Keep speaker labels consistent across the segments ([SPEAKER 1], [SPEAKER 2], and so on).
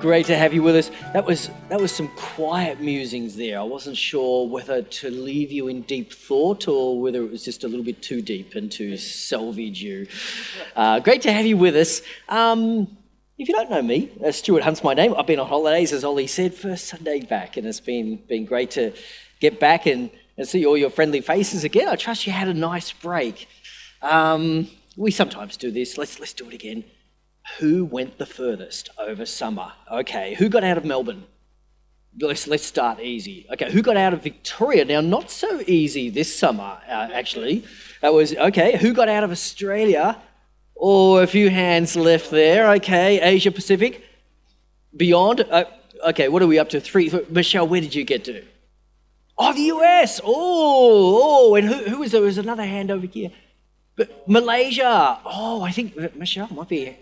[SPEAKER 1] Great to have you with us. That was that was some quiet musings there. I wasn't sure whether to leave you in deep thought or whether it was just a little bit too deep and to salvage you. Uh, great to have you with us. Um, if you don't know me, uh, Stewart Hunt's my name. I've been on holidays, as Ollie said, first Sunday back, and it's been been great to get back and, and see all your friendly faces again. I trust you had a nice break. Um, we sometimes do this. Let's let's do it again. Who went the furthest over summer? Okay, who got out of Melbourne? Let's, let's start easy. Okay, who got out of Victoria? Now, not so easy this summer, uh, actually. That was, okay, who got out of Australia? Oh, a few hands left there. Okay, Asia Pacific. Beyond. Uh, okay, what are we up to? Three. Michelle, where did you get to? Oh, the US. Oh, oh, and who, who was there? There was another hand over here. But Malaysia. Oh, I think Michelle might be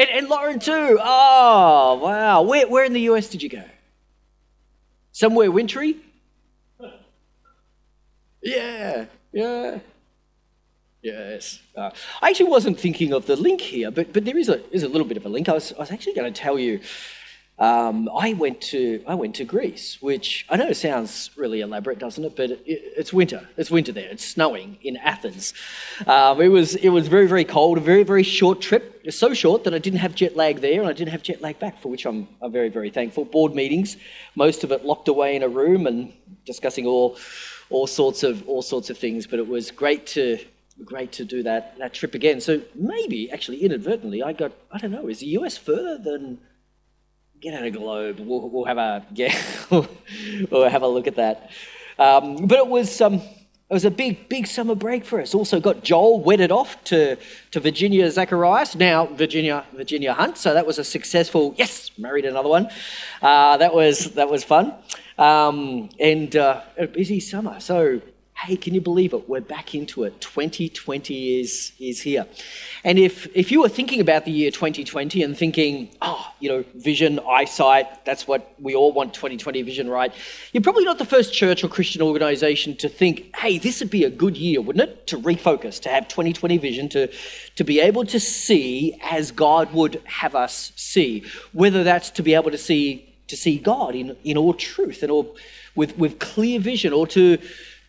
[SPEAKER 1] and, and Lauren too. Oh, wow. Where, where in the US did you go? Somewhere wintry? Yeah, yeah. Yes. Uh, I actually wasn't thinking of the link here, but, but there is a, is a little bit of a link. I was, I was actually going to tell you um, I went to I went to Greece, which I know sounds really elaborate, doesn't it? But it, it's winter. It's winter there. It's snowing in Athens. Um, it was it was very very cold. A very very short trip. It's so short that I didn't have jet lag there, and I didn't have jet lag back, for which I'm, I'm very very thankful. Board meetings, most of it locked away in a room and discussing all all sorts of all sorts of things. But it was great to great to do that that trip again. So maybe actually inadvertently I got I don't know. Is the US further than get out a globe. We'll, we'll have a yeah, we'll have a look at that. Um, but it was um, it was a big big summer break for us. Also got Joel wedded off to to Virginia Zacharias. Now Virginia Virginia Hunt. So that was a successful yes. Married another one. Uh, that was that was fun. Um, and uh, a busy summer. So hey, can you believe it? We're back into it. 2020 is, is here. And if, if you were thinking about the year 2020 and thinking, oh, you know, vision, eyesight, that's what we all want 2020 vision, right? You're probably not the first church or Christian organization to think, hey, this would be a good year, wouldn't it? To refocus, to have 2020 vision, to, to be able to see as God would have us see, whether that's to be able to see to see God in, in all truth and all with, with clear vision or to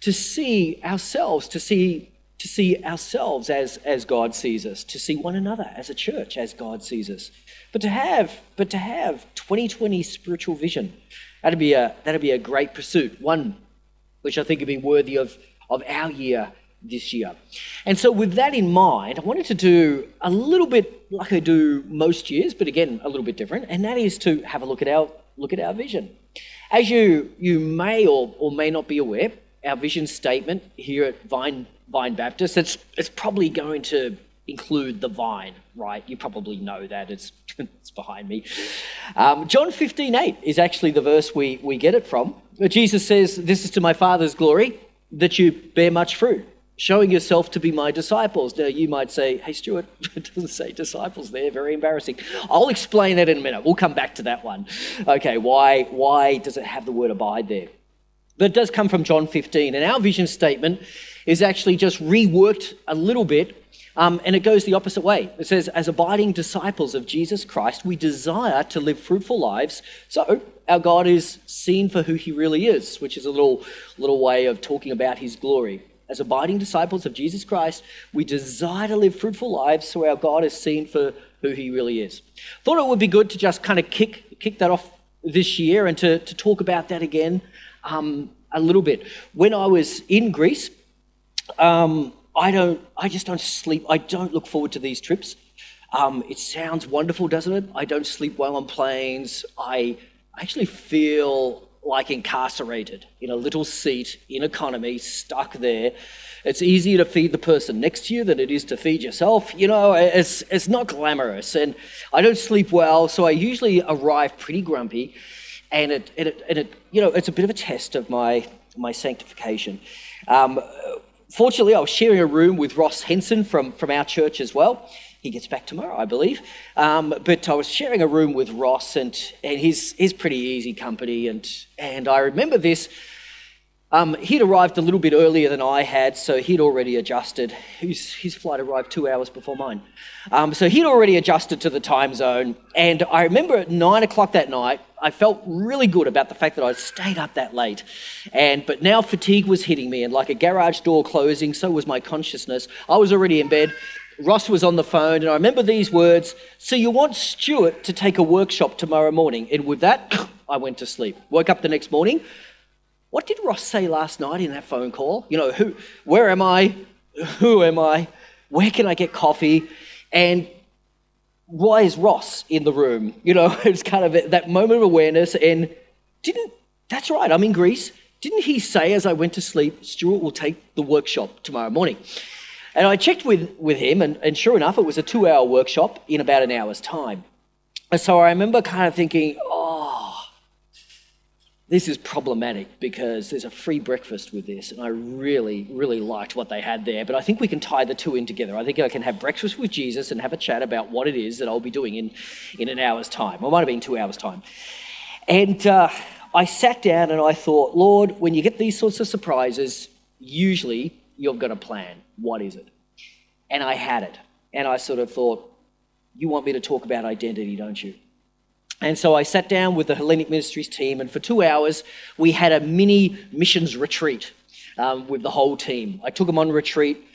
[SPEAKER 1] to see ourselves, to see to see ourselves as, as God sees us, to see one another as a church as God sees us. But to have, but to have 2020 spiritual vision, that'd be a that'd be a great pursuit. One which I think would be worthy of, of our year this year. And so with that in mind, I wanted to do a little bit like I do most years, but again a little bit different, and that is to have a look at our look at our vision. As you you may or, or may not be aware, our vision statement here at Vine, Vine Baptist, it's, it's probably going to include the vine, right? You probably know that. It's, it's behind me. Um, John 15, 8 is actually the verse we, we get it from. Jesus says, This is to my Father's glory, that you bear much fruit, showing yourself to be my disciples. Now, you might say, Hey, Stewart, it doesn't say disciples there. Very embarrassing. I'll explain that in a minute. We'll come back to that one. Okay, why, why does it have the word abide there? But it does come from John 15. And our vision statement is actually just reworked a little bit, um, and it goes the opposite way. It says, As abiding disciples of Jesus Christ, we desire to live fruitful lives. So our God is seen for who he really is, which is a little, little way of talking about his glory. As abiding disciples of Jesus Christ, we desire to live fruitful lives so our God is seen for who he really is. Thought it would be good to just kind of kick, kick that off this year and to, to talk about that again um, a little bit. When I was in Greece, um, I don't, I just don't sleep. I don't look forward to these trips. Um, it sounds wonderful, doesn't it? I don't sleep well on planes. I actually feel like incarcerated in a little seat in economy, stuck there. It's easier to feed the person next to you than it is to feed yourself. You know, it's, it's not glamorous. And I don't sleep well, so I usually arrive pretty grumpy and it, and it, and it, you know, it's a bit of a test of my, my sanctification. Um, fortunately, I was sharing a room with Ross Henson from, from our church as well. He gets back tomorrow, I believe. Um, but I was sharing a room with Ross, and, and he's, he's pretty easy company. And, and I remember this Um, he'd arrived a little bit earlier than I had, so he'd already adjusted. His, his flight arrived two hours before mine. Um, so he'd already adjusted to the time zone. And I remember at nine o'clock that night, I felt really good about the fact that I'd stayed up that late. And, but now fatigue was hitting me, and like a garage door closing, so was my consciousness. I was already in bed. Ross was on the phone, and I remember these words So you want Stewart to take a workshop tomorrow morning? And with that, I went to sleep. Woke up the next morning, what did Ross say last night in that phone call? You know, who, where am I? Who am I? Where can I get coffee? And why is Ross in the room? You know, it's kind of that moment of awareness. And didn't, that's right, I'm in Greece. Didn't he say as I went to sleep, Stewart will take the workshop tomorrow morning? And I checked with, with him, and, and sure enough, it was a two hour workshop in about an hour's time. And so I remember kind of thinking, this is problematic because there's a free breakfast with this, and I really, really liked what they had there. But I think we can tie the two in together. I think I can have breakfast with Jesus and have a chat about what it is that I'll be doing in, in an hour's time. Or it might have been two hours' time. And uh, I sat down and I thought, Lord, when you get these sorts of surprises, usually you've got a plan. What is it? And I had it. And I sort of thought, you want me to talk about identity, don't you? And so I sat down with the Hellenic Ministries team, and for two hours, we had a mini missions retreat um, with the whole team. I took them on retreat.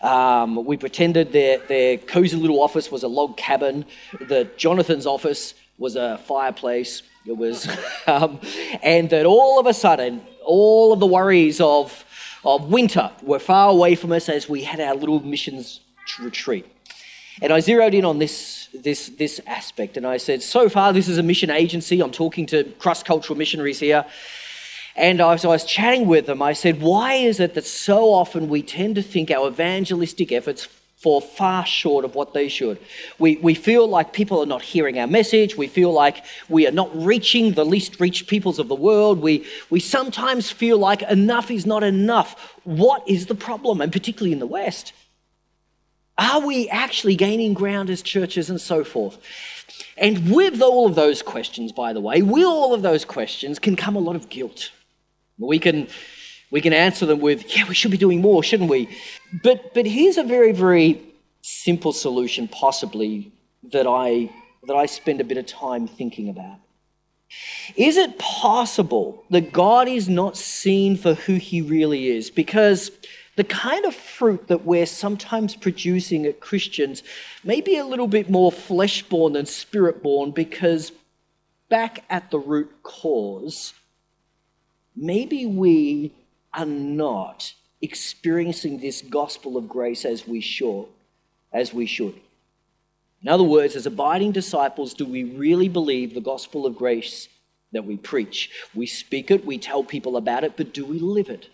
[SPEAKER 1] Um, we pretended their, their cozy little office was a log cabin, that Jonathan's office was a fireplace. It was, um, and that all of a sudden, all of the worries of, of winter were far away from us as we had our little missions retreat. And I zeroed in on this, this, this aspect and I said, so far, this is a mission agency. I'm talking to cross cultural missionaries here. And I was, I was chatting with them. I said, why is it that so often we tend to think our evangelistic efforts fall far short of what they should. We, we feel like people are not hearing our message. We feel like we are not reaching the least reached peoples of the world. We, we sometimes feel like enough is not enough. What is the problem? And particularly in the West, are we actually gaining ground as churches and so forth? And with all of those questions, by the way, with all of those questions can come a lot of guilt. We can, we can answer them with, yeah, we should be doing more, shouldn't we? But, but here's a very, very simple solution, possibly, that I, that I spend a bit of time thinking about. Is it possible that God is not seen for who he really is? Because the kind of fruit that we're sometimes producing at Christians may be a little bit more flesh born than spirit born because back at the root cause, maybe we are not experiencing this gospel of grace as we should. As we should. In other words, as abiding disciples, do we really believe the gospel of grace that we preach? We speak it, we tell people about it, but do we live it?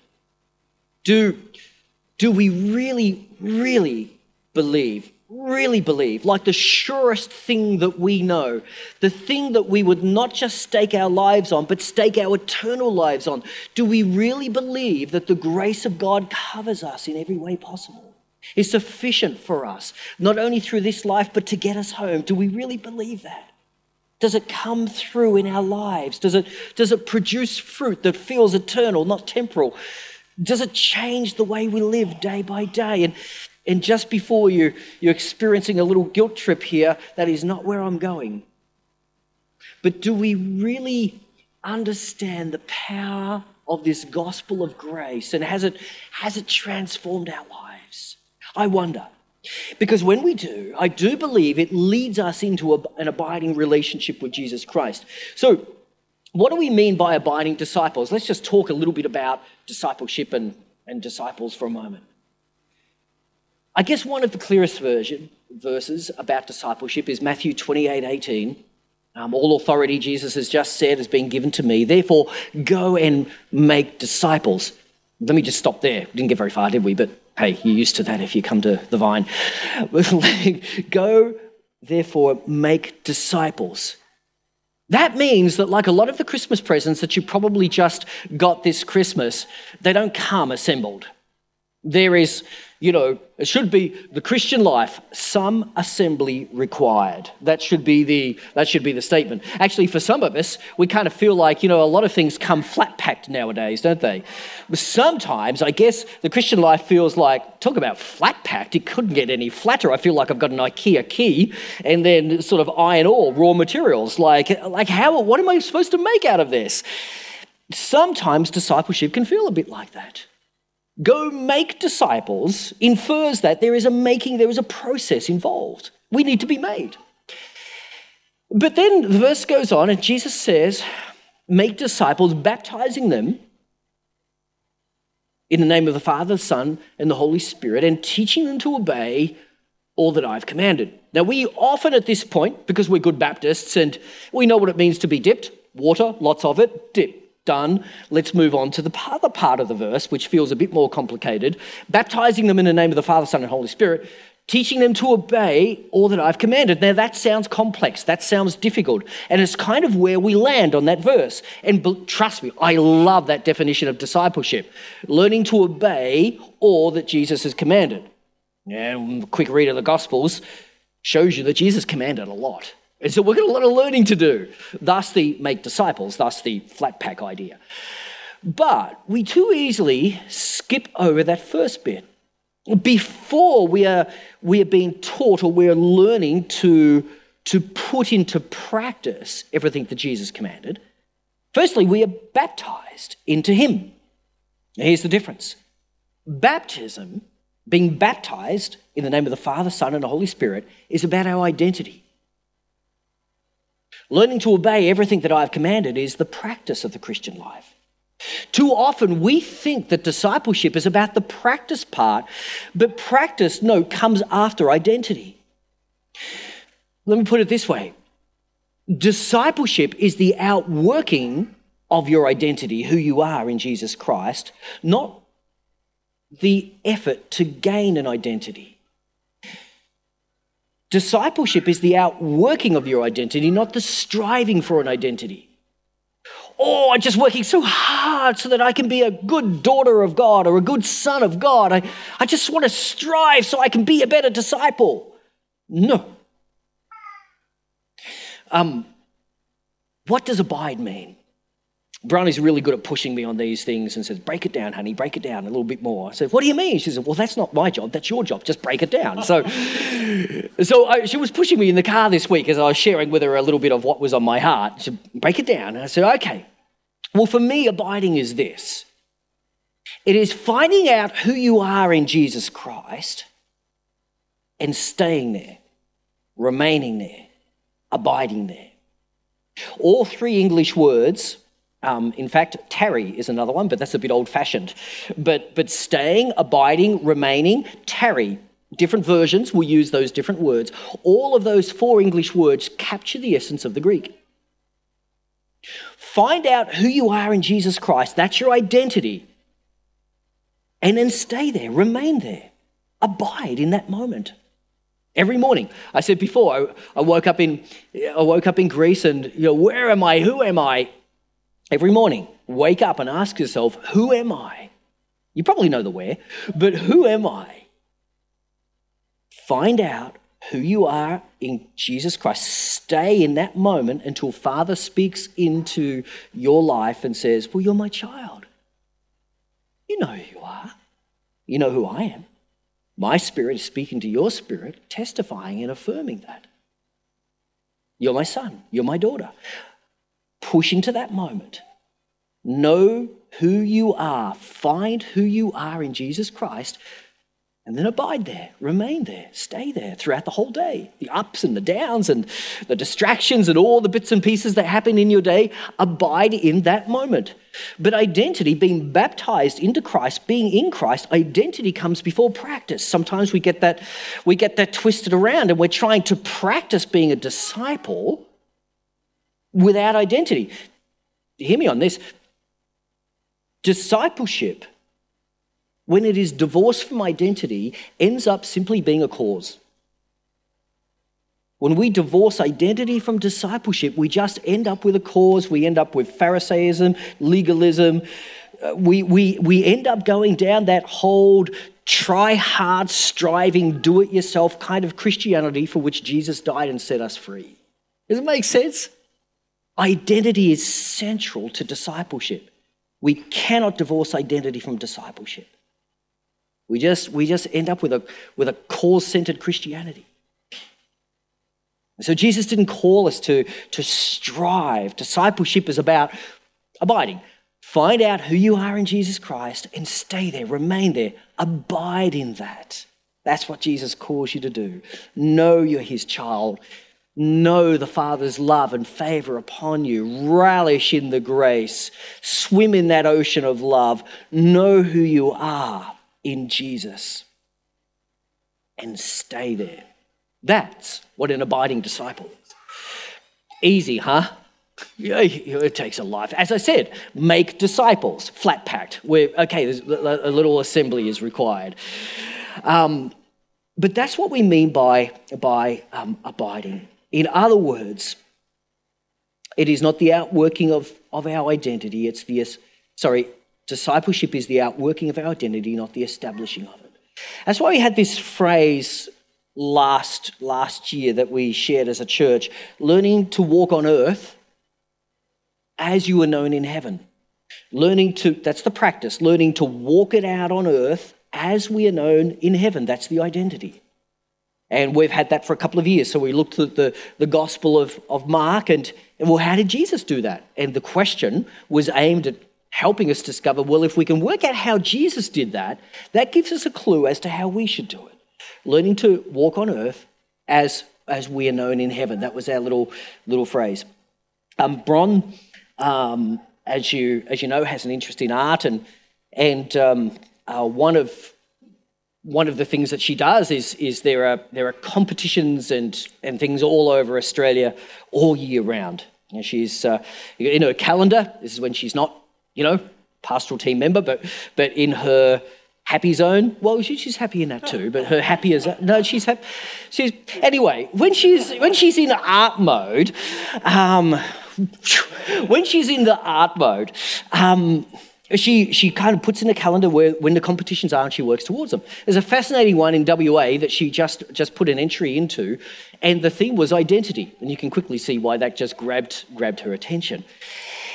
[SPEAKER 1] Do, do we really, really believe, really believe, like the surest thing that we know, the thing that we would not just stake our lives on, but stake our eternal lives on? Do we really believe that the grace of God covers us in every way possible? Is sufficient for us, not only through this life, but to get us home? Do we really believe that? Does it come through in our lives? Does it, does it produce fruit that feels eternal, not temporal? Does it change the way we live day by day? And, and just before you, you're experiencing a little guilt trip here, that is not where I'm going. But do we really understand the power of this gospel of grace? And has it, has it transformed our lives? I wonder. Because when we do, I do believe it leads us into an abiding relationship with Jesus Christ. So, what do we mean by abiding disciples? Let's just talk a little bit about discipleship and, and disciples for a moment. I guess one of the clearest version, verses about discipleship is Matthew 28 18. Um, all authority, Jesus has just said, has been given to me. Therefore, go and make disciples. Let me just stop there. Didn't get very far, did we? But hey, you're used to that if you come to the vine. go, therefore, make disciples. That means that, like a lot of the Christmas presents that you probably just got this Christmas, they don't come assembled. There is, you know, it should be the Christian life, some assembly required. That should be the that should be the statement. Actually, for some of us, we kind of feel like, you know, a lot of things come flat packed nowadays, don't they? But sometimes I guess the Christian life feels like, talk about flat packed, it couldn't get any flatter. I feel like I've got an IKEA key and then sort of iron ore, raw materials. Like, like how what am I supposed to make out of this? Sometimes discipleship can feel a bit like that. Go make disciples infers that there is a making, there is a process involved. We need to be made. But then the verse goes on, and Jesus says, Make disciples, baptizing them in the name of the Father, the Son, and the Holy Spirit, and teaching them to obey all that I've commanded. Now, we often at this point, because we're good Baptists and we know what it means to be dipped, water, lots of it, dip done. Let's move on to the other part of the verse, which feels a bit more complicated. Baptizing them in the name of the Father, Son, and Holy Spirit, teaching them to obey all that I've commanded. Now, that sounds complex. That sounds difficult. And it's kind of where we land on that verse. And trust me, I love that definition of discipleship learning to obey all that Jesus has commanded. And a quick read of the Gospels shows you that Jesus commanded a lot. And so we've got a lot of learning to do. Thus, the make disciples, thus, the flat pack idea. But we too easily skip over that first bit. Before we are, we are being taught or we're learning to, to put into practice everything that Jesus commanded, firstly, we are baptized into Him. Now, here's the difference baptism, being baptized in the name of the Father, Son, and the Holy Spirit, is about our identity. Learning to obey everything that I've commanded is the practice of the Christian life. Too often we think that discipleship is about the practice part, but practice, no, comes after identity. Let me put it this way discipleship is the outworking of your identity, who you are in Jesus Christ, not the effort to gain an identity. Discipleship is the outworking of your identity, not the striving for an identity. Oh, I'm just working so hard so that I can be a good daughter of God or a good son of God. I, I just want to strive so I can be a better disciple. No. Um, what does abide mean? Brownie's really good at pushing me on these things and says, break it down, honey, break it down a little bit more. I said, what do you mean? She said, well, that's not my job, that's your job, just break it down. So, so I, she was pushing me in the car this week as I was sharing with her a little bit of what was on my heart. She said, break it down. And I said, okay. Well, for me, abiding is this it is finding out who you are in Jesus Christ and staying there, remaining there, abiding there. All three English words um, in fact, tarry is another one, but that's a bit old fashioned. But, but staying, abiding, remaining, tarry. Different versions will use those different words. All of those four English words capture the essence of the Greek. Find out who you are in Jesus Christ. That's your identity. And then stay there, remain there, abide in that moment. Every morning, I said before, I, I woke up in, I woke up in Greece, and you know, where am I? Who am I? Every morning, wake up and ask yourself, Who am I? You probably know the where, but who am I? Find out who you are in Jesus Christ. Stay in that moment until Father speaks into your life and says, Well, you're my child. You know who you are. You know who I am. My spirit is speaking to your spirit, testifying and affirming that. You're my son. You're my daughter push into that moment. Know who you are, find who you are in Jesus Christ, and then abide there, remain there, stay there throughout the whole day. The ups and the downs and the distractions and all the bits and pieces that happen in your day, abide in that moment. But identity, being baptized into Christ, being in Christ, identity comes before practice. Sometimes we get that, we get that twisted around and we're trying to practice being a disciple without identity. Hear me on this. Discipleship, when it is divorced from identity, ends up simply being a cause. When we divorce identity from discipleship, we just end up with a cause. We end up with Pharisaism, legalism, uh, we, we, we end up going down that whole try hard, striving, do it yourself kind of Christianity for which Jesus died and set us free. Does it make sense? Identity is central to discipleship. We cannot divorce identity from discipleship. We just, we just end up with a, with a cause centered Christianity. So Jesus didn't call us to, to strive. Discipleship is about abiding. Find out who you are in Jesus Christ and stay there, remain there, abide in that. That's what Jesus calls you to do. Know you're his child. Know the Father's love and favor upon you. Relish in the grace. Swim in that ocean of love. Know who you are in Jesus and stay there. That's what an abiding disciple is. Easy, huh? Yeah, it takes a life. As I said, make disciples, flat packed. Where okay, a little assembly is required. Um, but that's what we mean by, by um, abiding. In other words, it is not the outworking of, of our identity, it's the, sorry, discipleship is the outworking of our identity, not the establishing of it. That's why we had this phrase last, last year that we shared as a church learning to walk on earth as you are known in heaven. Learning to, that's the practice, learning to walk it out on earth as we are known in heaven. That's the identity. And we've had that for a couple of years. So we looked at the, the Gospel of, of Mark and, and, well, how did Jesus do that? And the question was aimed at helping us discover well, if we can work out how Jesus did that, that gives us a clue as to how we should do it. Learning to walk on earth as, as we are known in heaven. That was our little, little phrase. Um, Bron, um, as, you, as you know, has an interest in art, and, and um, uh, one of one of the things that she does is, is there, are, there are competitions and, and things all over Australia all year round. And she's uh, in her calendar, this is when she's not, you know, pastoral team member, but, but in her happy zone, well, she's happy in that too, but her happy as, no, she's happy. She's, anyway, when she's, when she's in art mode, um, when she's in the art mode, um, she, she kind of puts in a calendar where when the competitions are and she works towards them. There's a fascinating one in WA that she just, just put an entry into, and the theme was identity. And you can quickly see why that just grabbed, grabbed her attention.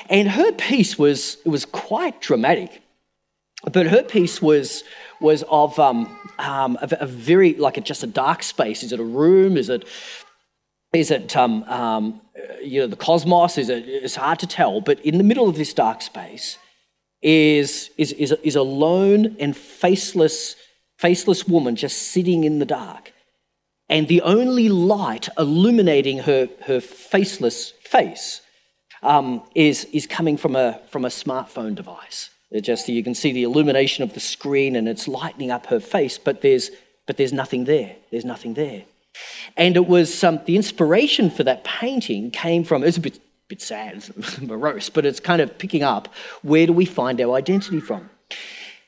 [SPEAKER 1] And her piece was, it was quite dramatic. But her piece was, was of um, um, a, a, very, like a, just a dark space. Is it a room? Is it, is it um, um you know, the cosmos? Is it, it's hard to tell. But in the middle of this dark space, is, is, is, a, is a lone and faceless, faceless woman just sitting in the dark. And the only light illuminating her, her faceless face um, is, is coming from a, from a smartphone device. It just you can see the illumination of the screen and it's lighting up her face, but there's, but there's nothing there. There's nothing there. And it was um, the inspiration for that painting came from, it was a bit bit sad, morose, but it's kind of picking up where do we find our identity from?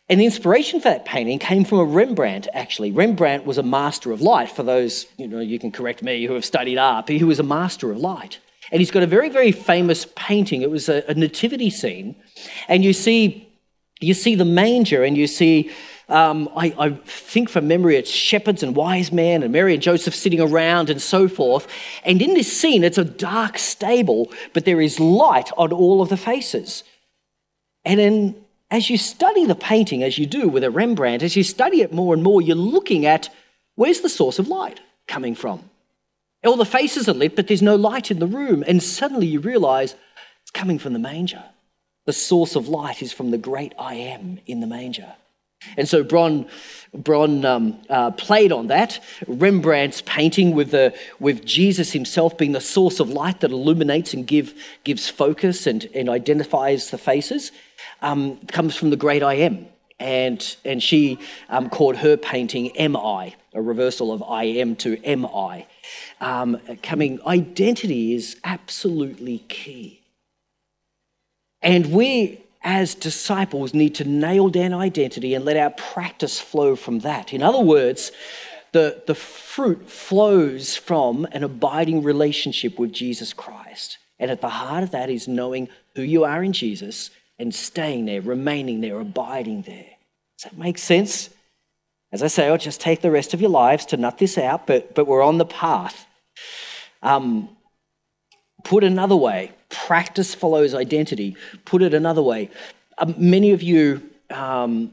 [SPEAKER 1] And the inspiration for that painting came from a Rembrandt, actually. Rembrandt was a master of light. For those, you know, you can correct me who have studied art, but he was a master of light. And he's got a very, very famous painting. It was a, a nativity scene. And you see, you see the manger and you see um, I, I, think from memory it's shepherds and wise men and Mary and Joseph sitting around and so forth. And in this scene, it's a dark stable, but there is light on all of the faces. And then as you study the painting, as you do with a Rembrandt, as you study it more and more, you're looking at where's the source of light coming from? All the faces are lit, but there's no light in the room. And suddenly you realize it's coming from the manger. The source of light is from the great I am in the manger. And so Bron, Bron um, uh, played on that. Rembrandt's painting with, the, with Jesus himself being the source of light that illuminates and give, gives focus and, and identifies the faces um, comes from the great I am. And, and she um, called her painting MI, a reversal of I am to MI. Um, coming, identity is absolutely key. And we as disciples need to nail down identity and let our practice flow from that. In other words, the, the fruit flows from an abiding relationship with Jesus Christ. And at the heart of that is knowing who you are in Jesus and staying there, remaining there, abiding there. Does that make sense? As I say, I'll just take the rest of your lives to nut this out, but, but we're on the path. Um, put another way, practice follows identity. Put it another way, um, many of you um,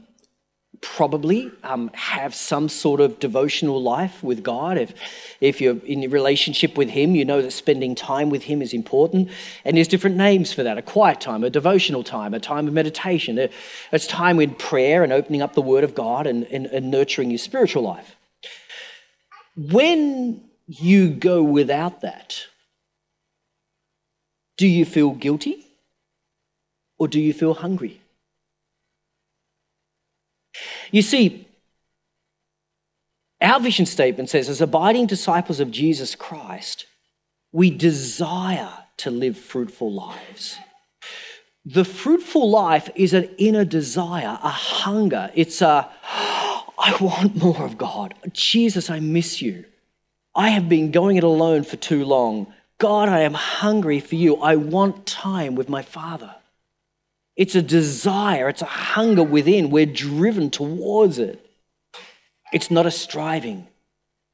[SPEAKER 1] probably um, have some sort of devotional life with God. If, if you're in a relationship with Him, you know that spending time with Him is important. And there's different names for that a quiet time, a devotional time, a time of meditation. It's time in prayer and opening up the Word of God and, and, and nurturing your spiritual life. When you go without that, do you feel guilty or do you feel hungry? You see, our vision statement says, as abiding disciples of Jesus Christ, we desire to live fruitful lives. The fruitful life is an inner desire, a hunger. It's a, I want more of God. Jesus, I miss you. I have been going it alone for too long. God, I am hungry for you. I want time with my Father. It's a desire, it's a hunger within. We're driven towards it. It's not a striving.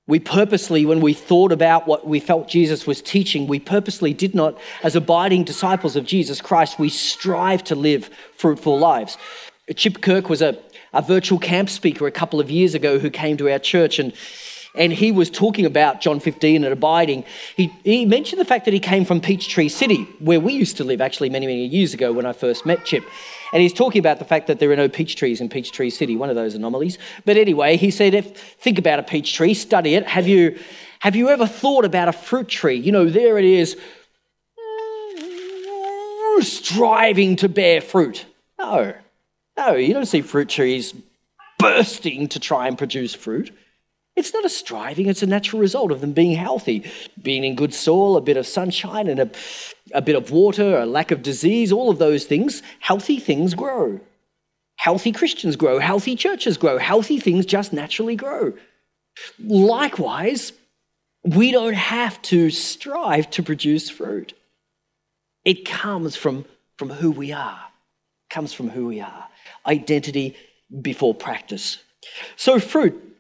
[SPEAKER 1] We purposely, when we thought about what we felt Jesus was teaching, we purposely did not, as abiding disciples of Jesus Christ, we strive to live fruitful lives. Chip Kirk was a, a virtual camp speaker a couple of years ago who came to our church and and he was talking about John 15 and abiding. He, he mentioned the fact that he came from Peachtree City, where we used to live actually many, many years ago when I first met Chip. And he's talking about the fact that there are no peach trees in Peachtree City, one of those anomalies. But anyway, he said, if, think about a peach tree, study it. Have you, have you ever thought about a fruit tree? You know, there it is, striving to bear fruit. No, no, you don't see fruit trees bursting to try and produce fruit. It's not a striving, it's a natural result of them being healthy, being in good soil, a bit of sunshine, and a, a bit of water, a lack of disease, all of those things. Healthy things grow. Healthy Christians grow, healthy churches grow, healthy things just naturally grow. Likewise, we don't have to strive to produce fruit. It comes from, from who we are. It comes from who we are. Identity before practice. So, fruit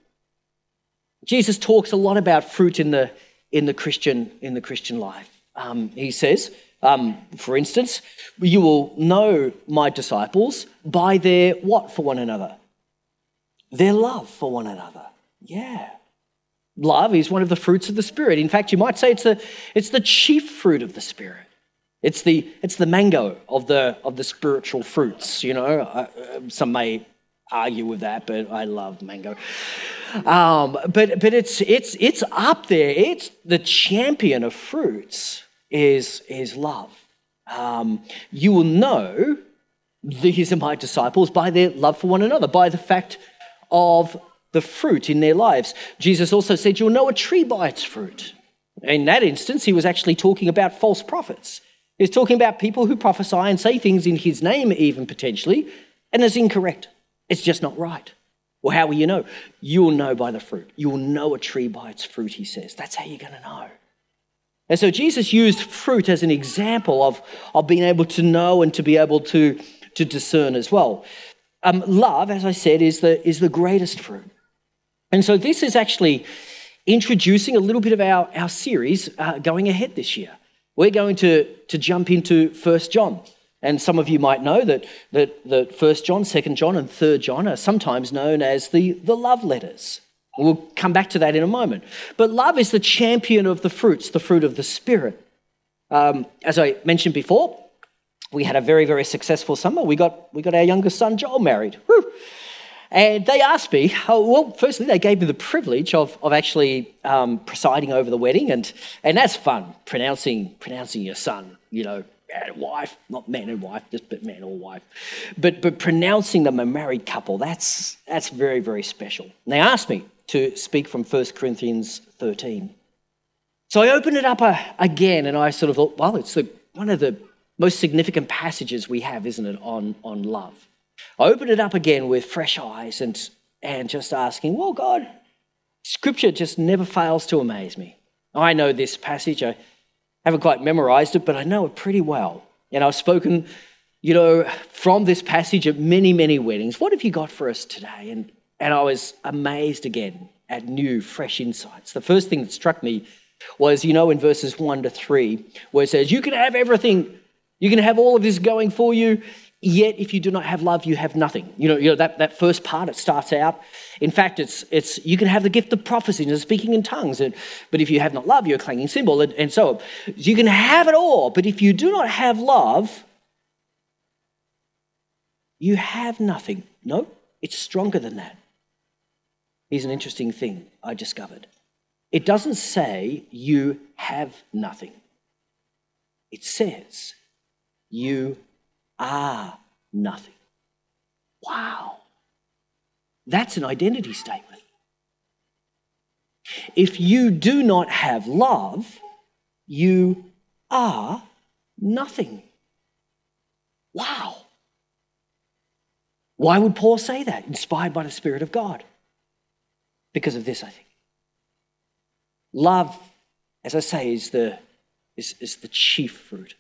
[SPEAKER 1] Jesus talks a lot about fruit in the, in the, Christian, in the Christian life. Um, he says, um, for instance, you will know my disciples by their what for one another? Their love for one another. Yeah. Love is one of the fruits of the Spirit. In fact, you might say it's the, it's the chief fruit of the Spirit. It's the, it's the mango of the, of the spiritual fruits. You know, uh, some may argue with that, but I love mango. Um, but but it's it's it's up there. It's the champion of fruits is is love. Um, you will know these are my disciples by their love for one another, by the fact of the fruit in their lives. Jesus also said, You'll know a tree by its fruit. In that instance, he was actually talking about false prophets. He was talking about people who prophesy and say things in his name, even potentially, and is incorrect. It's just not right. Well, how will you know? You'll know by the fruit. You'll know a tree by its fruit, he says. That's how you're going to know. And so Jesus used fruit as an example of, of being able to know and to be able to, to discern as well. Um, love, as I said, is the, is the greatest fruit. And so this is actually introducing a little bit of our, our series uh, going ahead this year. We're going to, to jump into First John. And some of you might know that, that, that 1 John, 2 John, and 3 John are sometimes known as the, the love letters. We'll come back to that in a moment. But love is the champion of the fruits, the fruit of the Spirit. Um, as I mentioned before, we had a very, very successful summer. We got, we got our youngest son, Joel, married. Woo! And they asked me, oh, well, firstly, they gave me the privilege of, of actually um, presiding over the wedding. And, and that's fun, pronouncing, pronouncing your son, you know, man and wife, not man and wife, just but man or wife. But but pronouncing them a married couple, that's that's very, very special. And they asked me to speak from 1 Corinthians 13. So I opened it up uh, again and I sort of thought, well, it's the, one of the most significant passages we have, isn't it, on, on love. I opened it up again with fresh eyes and, and just asking, well, God, Scripture just never fails to amaze me. I know this passage. I haven't quite memorized it, but I know it pretty well. And I've spoken you know, from this passage at many, many weddings, what have you got for us today? And, and I was amazed again at new, fresh insights. The first thing that struck me was, you know, in verses one to three, where it says, You can have everything, you can have all of this going for you, yet if you do not have love, you have nothing. You know, you know that, that first part, it starts out. In fact, it's, it's you can have the gift of prophecy and speaking in tongues, and, but if you have not love, you're a clanging cymbal. And, and so you can have it all, but if you do not have love, you have nothing. No, it's stronger than that. Here's an interesting thing I discovered it doesn't say you have nothing, it says you are nothing. Wow. That's an identity statement. If you do not have love, you are nothing. Wow. Why would Paul say that? Inspired by the Spirit of God. Because of this, I think. Love, as I say, is the, is, is the chief fruit.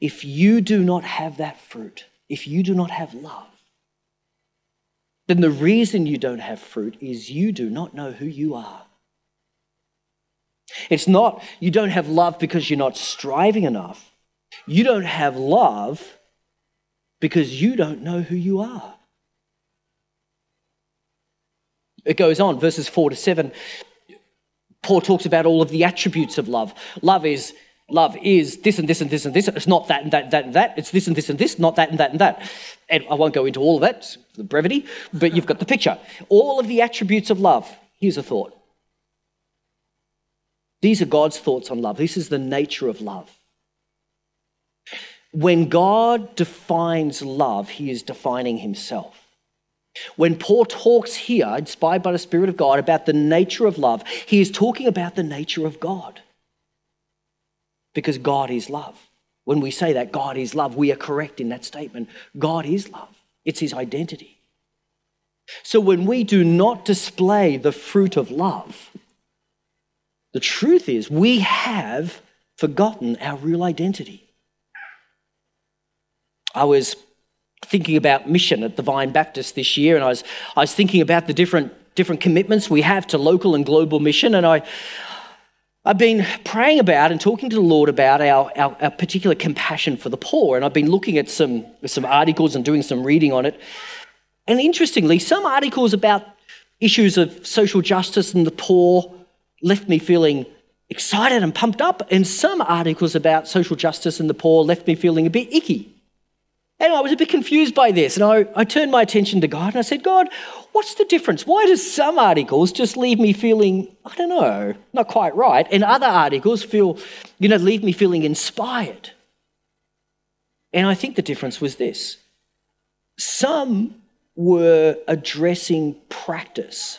[SPEAKER 1] If you do not have that fruit, if you do not have love, then the reason you don't have fruit is you do not know who you are. It's not you don't have love because you're not striving enough. You don't have love because you don't know who you are. It goes on, verses 4 to 7. Paul talks about all of the attributes of love. Love is love is this and this and this and this. It's not that and that and that and that. It's this and this and this, not that and that and that. And I won't go into all of that, the brevity, but you've got the picture. All of the attributes of love. Here's a thought. These are God's thoughts on love. This is the nature of love. When God defines love, he is defining himself. When Paul talks here, inspired by the Spirit of God, about the nature of love, he is talking about the nature of God. Because God is love. When we say that God is love, we are correct in that statement. God is love, it's his identity. So when we do not display the fruit of love, the truth is we have forgotten our real identity. I was thinking about mission at the Vine Baptist this year, and I was, I was thinking about the different, different commitments we have to local and global mission, and I, I've been praying about and talking to the Lord about our, our, our, particular compassion for the poor. And I've been looking at some, some articles and doing some reading on it. And interestingly, some articles about issues of social justice and the poor left me feeling excited and pumped up. And some articles about social justice and the poor left me feeling a bit icky. And I was a bit confused by this. And I, I turned my attention to God and I said, God, what's the difference? Why do some articles just leave me feeling, I don't know, not quite right, and other articles feel, you know, leave me feeling inspired? And I think the difference was this some were addressing practice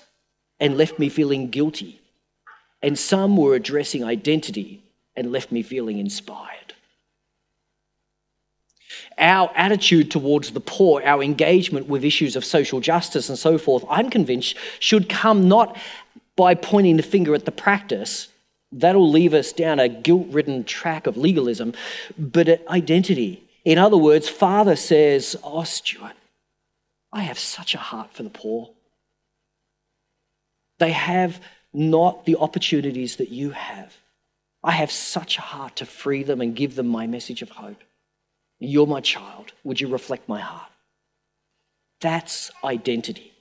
[SPEAKER 1] and left me feeling guilty, and some were addressing identity and left me feeling inspired our attitude towards the poor, our engagement with issues of social justice and so forth, I'm convinced should come not by pointing the finger at the practice, that'll leave us down a guilt ridden track of legalism, but at identity. In other words, Father says, Oh, Stewart, I have such a heart for the poor. They have not the opportunities that you have. I have such a heart to free them and give them my message of hope. You're my child. Would you reflect my heart? That's identity.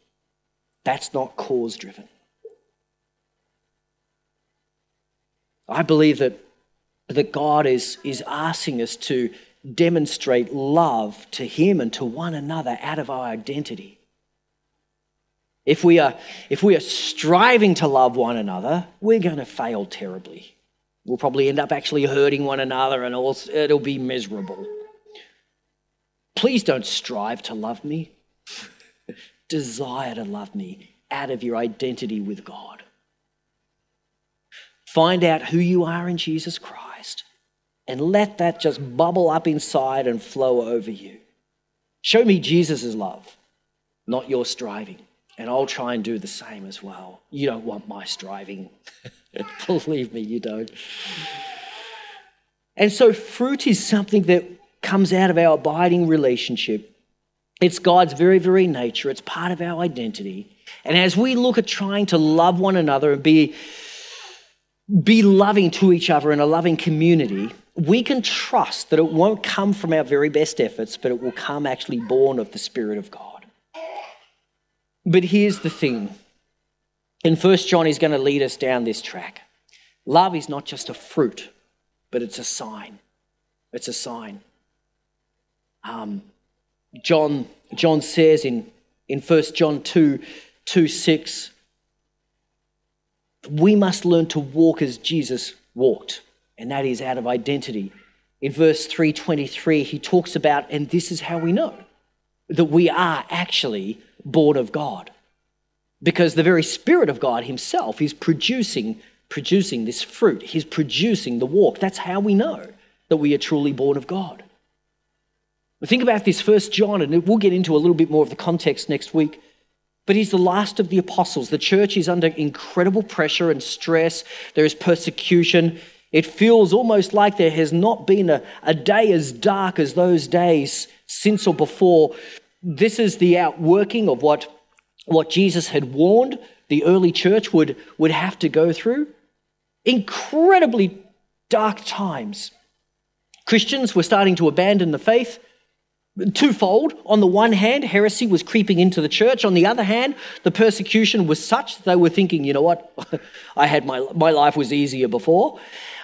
[SPEAKER 1] That's not cause driven. I believe that, that God is, is asking us to demonstrate love to Him and to one another out of our identity. If we are, if we are striving to love one another, we're going to fail terribly. We'll probably end up actually hurting one another and it'll be miserable. Please don't strive to love me. Desire to love me out of your identity with God. Find out who you are in Jesus Christ and let that just bubble up inside and flow over you. Show me Jesus' love, not your striving. And I'll try and do the same as well. You don't want my striving. Believe me, you don't. And so, fruit is something that comes out of our abiding relationship. It's God's very, very nature. It's part of our identity. And as we look at trying to love one another and be, be loving to each other in a loving community, we can trust that it won't come from our very best efforts, but it will come actually born of the Spirit of God. But here's the thing. In First John, he's going to lead us down this track. Love is not just a fruit, but it's a sign. It's a sign. Um, John, John says in, in 1 John 2, 2 6, we must learn to walk as Jesus walked, and that is out of identity. In verse 323, he talks about, and this is how we know that we are actually born of God. Because the very Spirit of God Himself is producing, producing this fruit. He's producing the walk. That's how we know that we are truly born of God. Think about this first John, and we'll get into a little bit more of the context next week. But he's the last of the apostles. The church is under incredible pressure and stress. There is persecution. It feels almost like there has not been a, a day as dark as those days since or before. This is the outworking of what, what Jesus had warned the early church would, would have to go through. Incredibly dark times. Christians were starting to abandon the faith twofold. On the one hand, heresy was creeping into the church. On the other hand, the persecution was such that they were thinking, you know what, I had my, my life was easier before.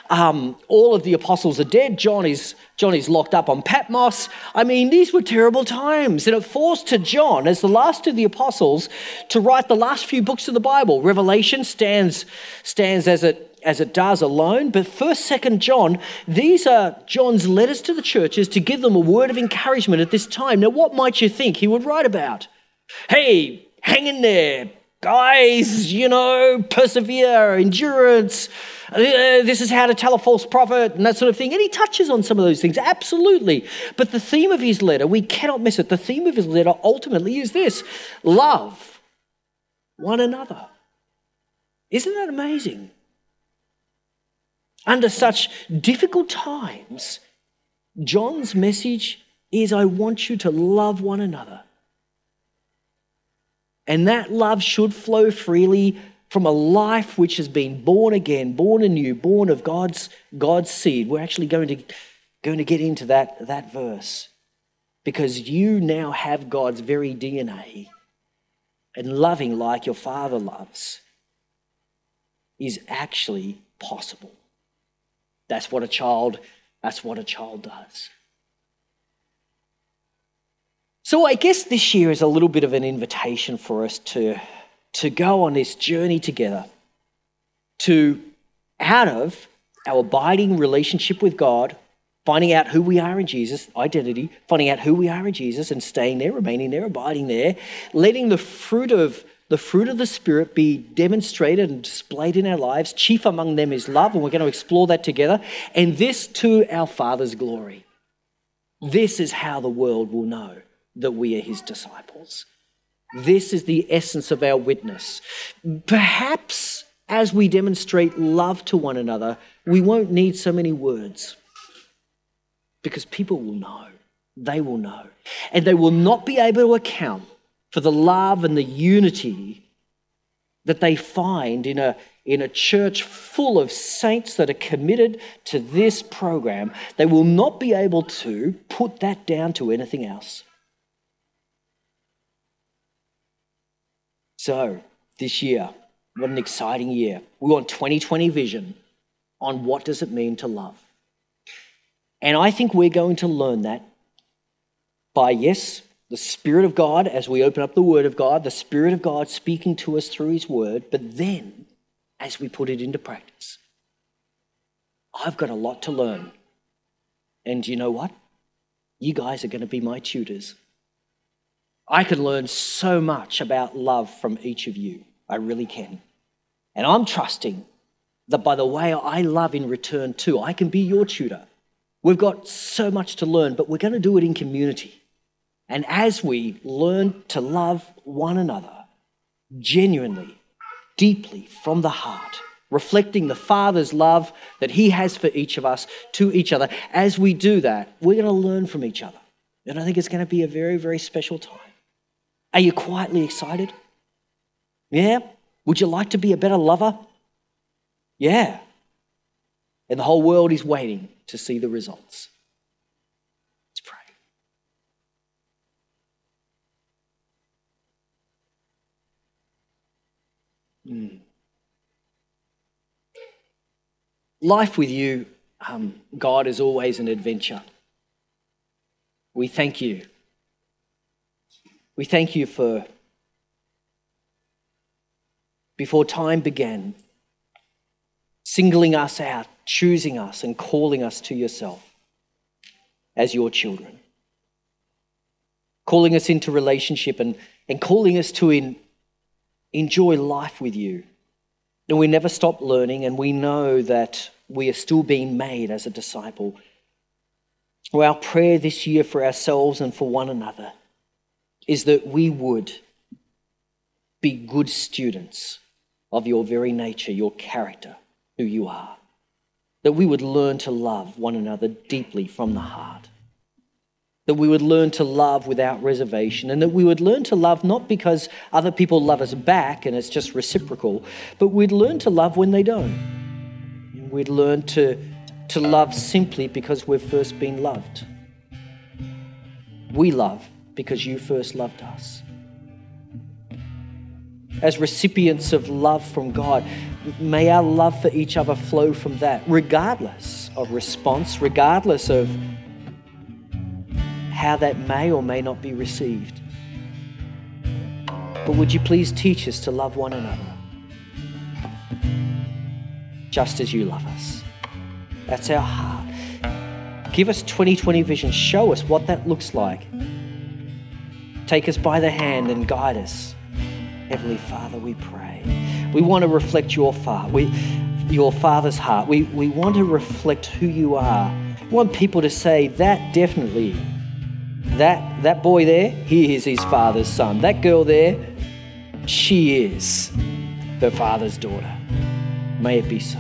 [SPEAKER 1] Um, all of the apostles are dead. John is, John is locked up on Patmos. I mean, these were terrible times. And it forced to John, as the last of the apostles, to write the last few books of the Bible. Revelation stands, stands as it as it does alone, but first, second John, these are John's letters to the churches to give them a word of encouragement at this time. Now, what might you think he would write about? Hey, hang in there, guys, you know, persevere, endurance. Uh, this is how to tell a false prophet and that sort of thing. And he touches on some of those things, absolutely. But the theme of his letter, we cannot miss it. The theme of his letter ultimately is this love one another. Isn't that amazing? Under such difficult times, John's message is I want you to love one another. And that love should flow freely from a life which has been born again, born anew, born of God's, God's seed. We're actually going to, going to get into that, that verse because you now have God's very DNA. And loving like your Father loves is actually possible. That's what a child, that's what a child does. So I guess this year is a little bit of an invitation for us to, to go on this journey together, to out of our abiding relationship with God, finding out who we are in Jesus, identity, finding out who we are in Jesus and staying there, remaining there, abiding there, letting the fruit of the fruit of the Spirit be demonstrated and displayed in our lives. Chief among them is love, and we're going to explore that together. And this to our Father's glory. This is how the world will know that we are His disciples. This is the essence of our witness. Perhaps as we demonstrate love to one another, we won't need so many words because people will know. They will know. And they will not be able to account for the love and the unity that they find in a, in a church full of saints that are committed to this program, they will not be able to put that down to anything else. So, this year, what an exciting year. We want 2020 vision on what does it mean to love. And I think we're going to learn that by, yes, the Spirit of God, as we open up the Word of God, the Spirit of God speaking to us through His Word, but then as we put it into practice. I've got a lot to learn. And you know what? You guys are going to be my tutors. I can learn so much about love from each of you. I really can. And I'm trusting that by the way I love in return too, I can be your tutor. We've got so much to learn, but we're going to do it in community. And as we learn to love one another genuinely, deeply, from the heart, reflecting the Father's love that He has for each of us to each other. As we do that, we're going to learn from each other. And I think it's going to be a very, very special time. Are you quietly excited? Yeah? Would you like to be a better lover? Yeah. And the whole world is waiting to see the results. Let's pray. Mm. Life with you, um, God, is always an adventure. We thank you. We thank you for before time began, singling us out, choosing us, and calling us to yourself as your children. Calling us into relationship and, and calling us to in, enjoy life with you. And we never stop learning, and we know that we are still being made as a disciple. Well, our prayer this year for ourselves and for one another is that we would be good students of your very nature, your character, who you are. That we would learn to love one another deeply from the heart. That we would learn to love without reservation, and that we would learn to love not because other people love us back and it's just reciprocal, but we'd learn to love when they don't. We'd learn to, to love simply because we've first been loved. We love because you first loved us as recipients of love from God, may our love for each other flow from that, regardless of response, regardless of how that may or may not be received. But would you please teach us to love one another just as you love us? That's our heart. Give us 2020 vision. Show us what that looks like. Take us by the hand and guide us Heavenly Father, we pray. We want to reflect your Father, we, your Father's heart. We, we want to reflect who you are. We want people to say that definitely. That, that boy there, he is his father's son. That girl there, she is her father's daughter. May it be so.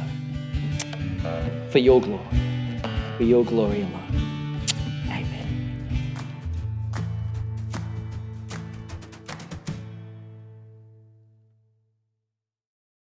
[SPEAKER 1] For your glory. For your glory alone.